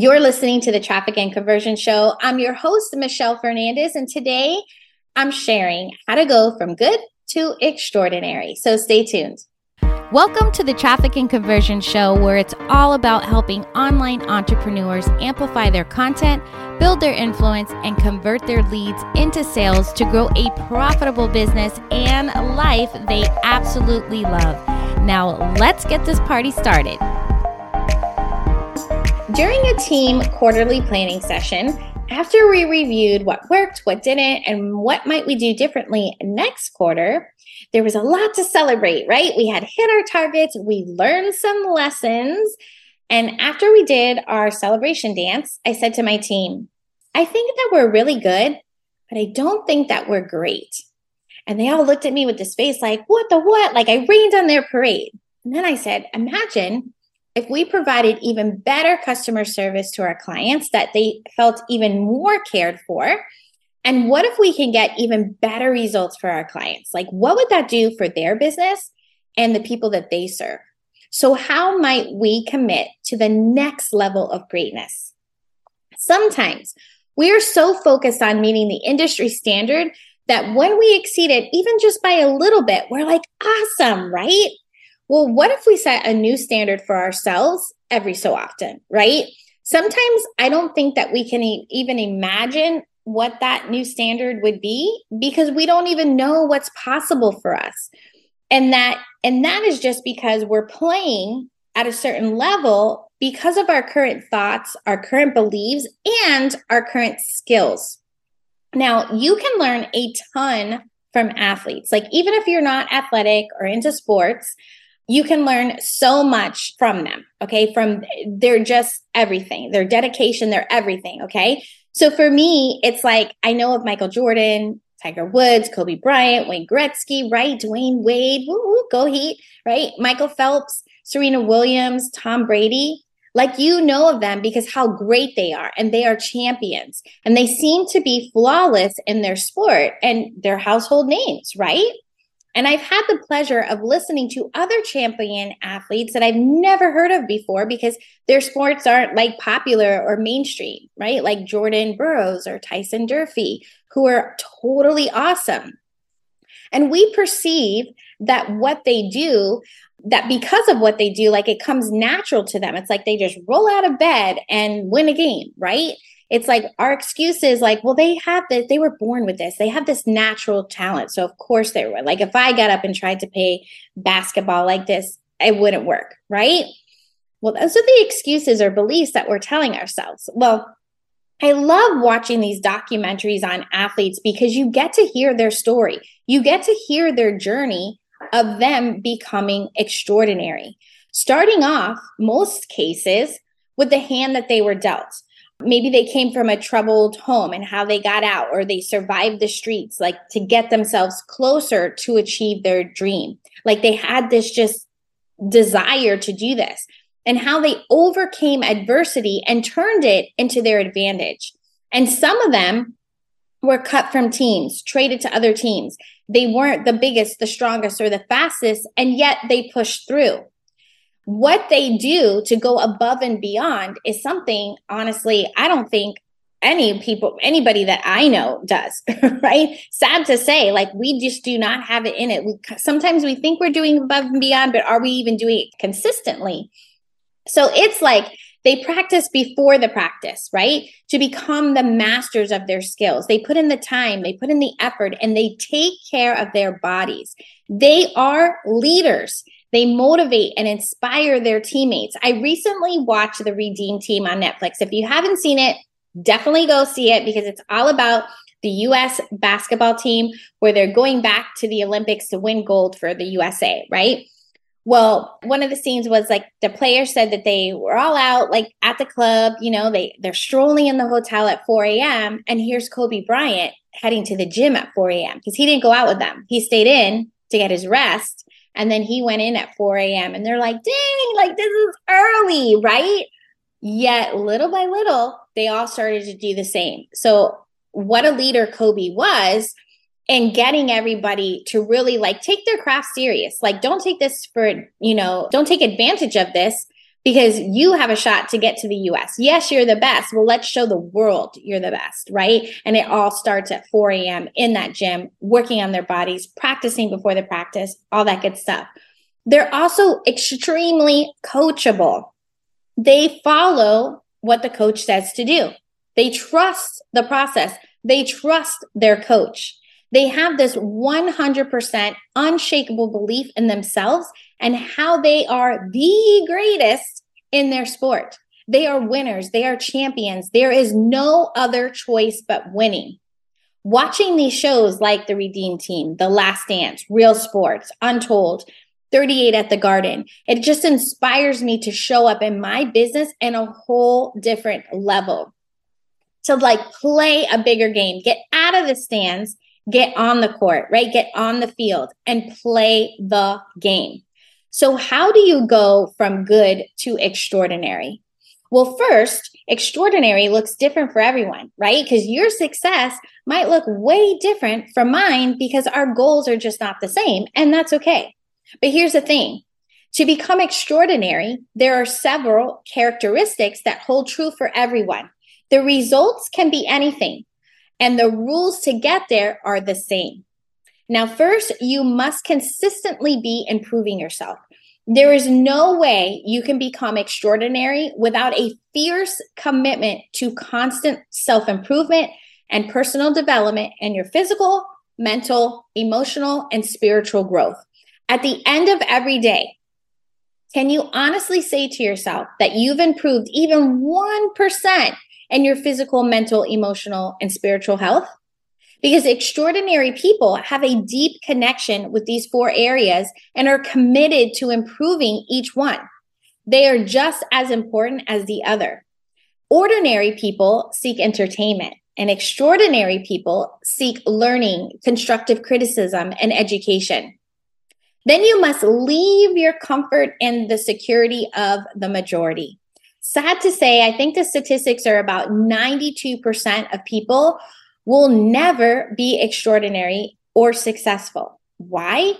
You're listening to the Traffic and Conversion Show. I'm your host, Michelle Fernandez, and today I'm sharing how to go from good to extraordinary. So stay tuned. Welcome to the Traffic and Conversion Show, where it's all about helping online entrepreneurs amplify their content, build their influence, and convert their leads into sales to grow a profitable business and life they absolutely love. Now, let's get this party started. During a team quarterly planning session, after we reviewed what worked, what didn't, and what might we do differently next quarter, there was a lot to celebrate, right? We had hit our targets, we learned some lessons. And after we did our celebration dance, I said to my team, I think that we're really good, but I don't think that we're great. And they all looked at me with this face like, what the what? Like I rained on their parade. And then I said, imagine if we provided even better customer service to our clients that they felt even more cared for and what if we can get even better results for our clients? Like what would that do for their business and the people that they serve? So how might we commit to the next level of greatness? Sometimes we are so focused on meeting the industry standard that when we exceed it even just by a little bit we're like awesome right well, what if we set a new standard for ourselves every so often, right? Sometimes I don't think that we can e- even imagine what that new standard would be because we don't even know what's possible for us. And that and that is just because we're playing at a certain level because of our current thoughts, our current beliefs, and our current skills. Now, you can learn a ton from athletes. Like, even if you're not athletic or into sports, you can learn so much from them. Okay. From they're just everything, their dedication, their everything. Okay. So for me, it's like I know of Michael Jordan, Tiger Woods, Kobe Bryant, Wayne Gretzky, right? Dwyane Wade, woo, woo, go Heat, right? Michael Phelps, Serena Williams, Tom Brady. Like you know of them because how great they are and they are champions and they seem to be flawless in their sport and their household names, right? And I've had the pleasure of listening to other champion athletes that I've never heard of before because their sports aren't like popular or mainstream, right? Like Jordan Burroughs or Tyson Durfee, who are totally awesome. And we perceive that what they do, that because of what they do, like it comes natural to them. It's like they just roll out of bed and win a game, right? It's like our excuse is like, well, they have this, they were born with this, they have this natural talent. So, of course, they were like, if I got up and tried to play basketball like this, it wouldn't work, right? Well, those are the excuses or beliefs that we're telling ourselves. Well, I love watching these documentaries on athletes because you get to hear their story. You get to hear their journey of them becoming extraordinary. Starting off, most cases, with the hand that they were dealt. Maybe they came from a troubled home and how they got out, or they survived the streets, like to get themselves closer to achieve their dream. Like they had this just desire to do this, and how they overcame adversity and turned it into their advantage. And some of them were cut from teams, traded to other teams. They weren't the biggest, the strongest, or the fastest, and yet they pushed through what they do to go above and beyond is something honestly i don't think any people anybody that i know does right? Sad to say like we just do not have it in it. We sometimes we think we're doing above and beyond but are we even doing it consistently? So it's like they practice before the practice right? To become the masters of their skills. They put in the time they put in the effort and they take care of their bodies. They are leaders they motivate and inspire their teammates. I recently watched the Redeem Team on Netflix. If you haven't seen it, definitely go see it because it's all about the US basketball team where they're going back to the Olympics to win gold for the USA, right? Well, one of the scenes was like the players said that they were all out like at the club, you know, they they're strolling in the hotel at 4 a.m. and here's Kobe Bryant heading to the gym at 4 a.m. because he didn't go out with them. He stayed in to get his rest and then he went in at 4 a.m. and they're like, dang, like this is early, right? Yet little by little, they all started to do the same. So, what a leader Kobe was in getting everybody to really like take their craft serious. Like, don't take this for, you know, don't take advantage of this because you have a shot to get to the US. Yes, you're the best. Well, let's show the world you're the best, right? And it all starts at 4 a.m. in that gym, working on their bodies, practicing before the practice, all that good stuff. They're also extremely coachable. They follow what the coach says to do. They trust the process. They trust their coach. They have this 100% unshakable belief in themselves and how they are the greatest in their sport. They are winners, they are champions. There is no other choice but winning. Watching these shows like The Redeem Team, The Last Dance, Real Sports, Untold, 38 at the Garden, it just inspires me to show up in my business in a whole different level. To like play a bigger game, get out of the stands get on the court, right? Get on the field and play the game. So, how do you go from good to extraordinary? Well, first, extraordinary looks different for everyone, right? Because your success might look way different from mine because our goals are just not the same, and that's okay. But here's the thing to become extraordinary, there are several characteristics that hold true for everyone. The results can be anything and the rules to get there are the same. Now, first, you must consistently be improving yourself. There is no way you can become extraordinary without a fierce commitment to constant self improvement and personal development and your physical, mental, emotional, and spiritual growth. At the end of every day, can you honestly say to yourself that you've improved even 1% in your physical, mental, emotional, and spiritual health. Because extraordinary people have a deep connection with these four areas and are committed to improving each one. They are just as important as the other. Ordinary people seek entertainment, and extraordinary people seek learning, constructive criticism, and education. Then you must leave your comfort and the security of the majority. Sad to say, I think the statistics are about 92% of people will never be extraordinary or successful. Why?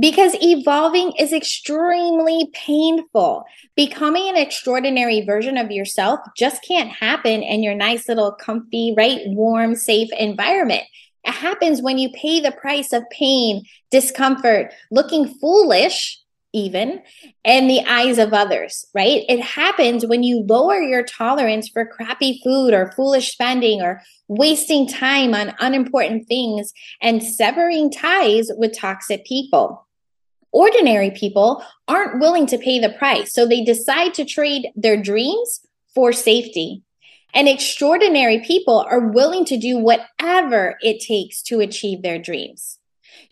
Because evolving is extremely painful. Becoming an extraordinary version of yourself just can't happen in your nice little comfy, right, warm, safe environment. It happens when you pay the price of pain, discomfort, looking foolish, even in the eyes of others, right? It happens when you lower your tolerance for crappy food or foolish spending or wasting time on unimportant things and severing ties with toxic people. Ordinary people aren't willing to pay the price, so they decide to trade their dreams for safety. And extraordinary people are willing to do whatever it takes to achieve their dreams.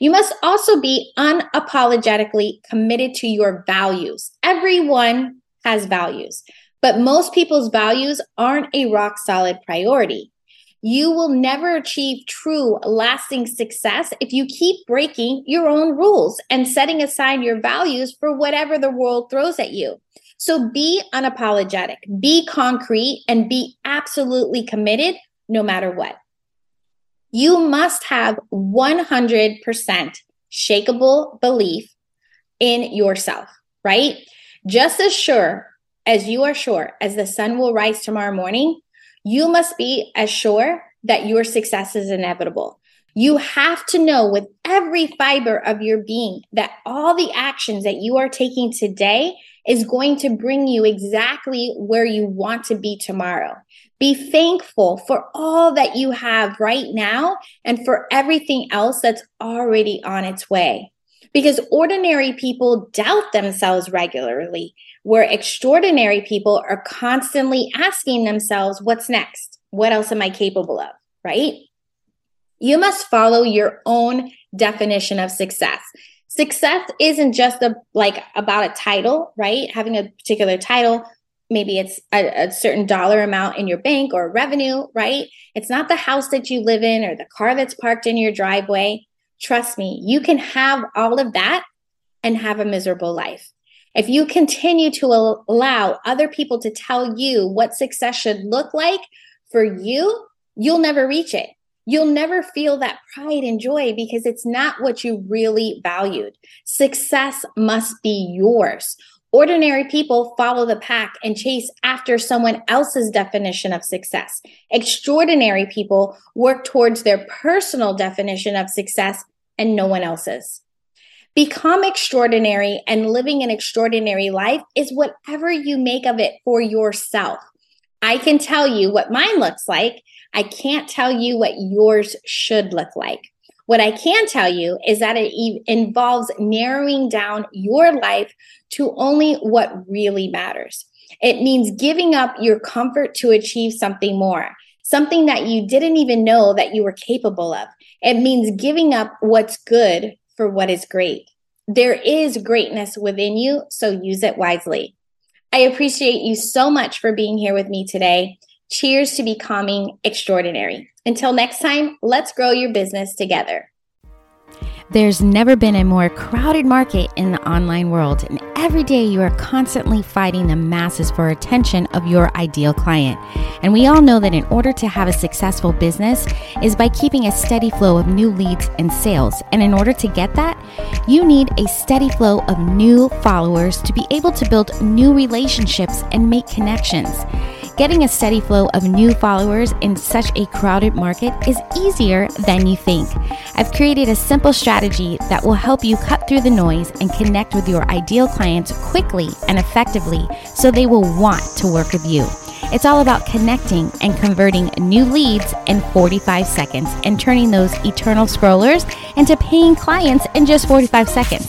You must also be unapologetically committed to your values. Everyone has values, but most people's values aren't a rock solid priority. You will never achieve true, lasting success if you keep breaking your own rules and setting aside your values for whatever the world throws at you. So be unapologetic, be concrete, and be absolutely committed no matter what you must have 100% shakable belief in yourself, right? Just as sure as you are sure as the sun will rise tomorrow morning, you must be as sure that your success is inevitable. You have to know with every fiber of your being that all the actions that you are taking today is going to bring you exactly where you want to be tomorrow. Be thankful for all that you have right now and for everything else that's already on its way. Because ordinary people doubt themselves regularly, where extraordinary people are constantly asking themselves, What's next? What else am I capable of? Right? You must follow your own definition of success. Success isn't just a, like about a title, right? Having a particular title maybe it's a, a, certain dollar amount in your bank or revenue, right? It's not the house that you live in or the car that's parked in your driveway. Trust me, you can have all of that and have a miserable life. If you continue to allow other people to tell you what success should look like for you, you'll never reach it. You'll never feel that pride and joy because it's not what you really valued. Success must be yours. Ordinary people follow the pack and chase after someone else's definition of success. Extraordinary people work towards their personal definition of success and no one else's. Become extraordinary and living an extraordinary life is whatever you make of it for yourself. I can tell you what mine looks like. I can't tell you what yours should look like. What I can tell you is that it involves narrowing down your life to only what really matters. It means giving up your comfort to achieve something more, something that you didn't even know that you were capable of. It means giving up what's good for what is great. There is greatness within you, so use it wisely. I appreciate you so much for being here with me today. Cheers to becoming extraordinary. Until next time, let's grow your business together. There's never been a more crowded market in the online world, and every day you are constantly fighting the masses for attention of your ideal client. And we all know that in order to have a successful business is by keeping a steady flow of new leads and sales. And in order to get that, you need a steady flow of new followers to be able to build new relationships and make connections. Getting a steady flow of new followers in such a crowded market is easier than you think. I've created a simple strategy that will help you cut through the noise and connect with your ideal clients quickly and effectively so they will want to work with you. It's all about connecting and converting new leads in 45 seconds and turning those eternal scrollers into paying clients in just 45 seconds.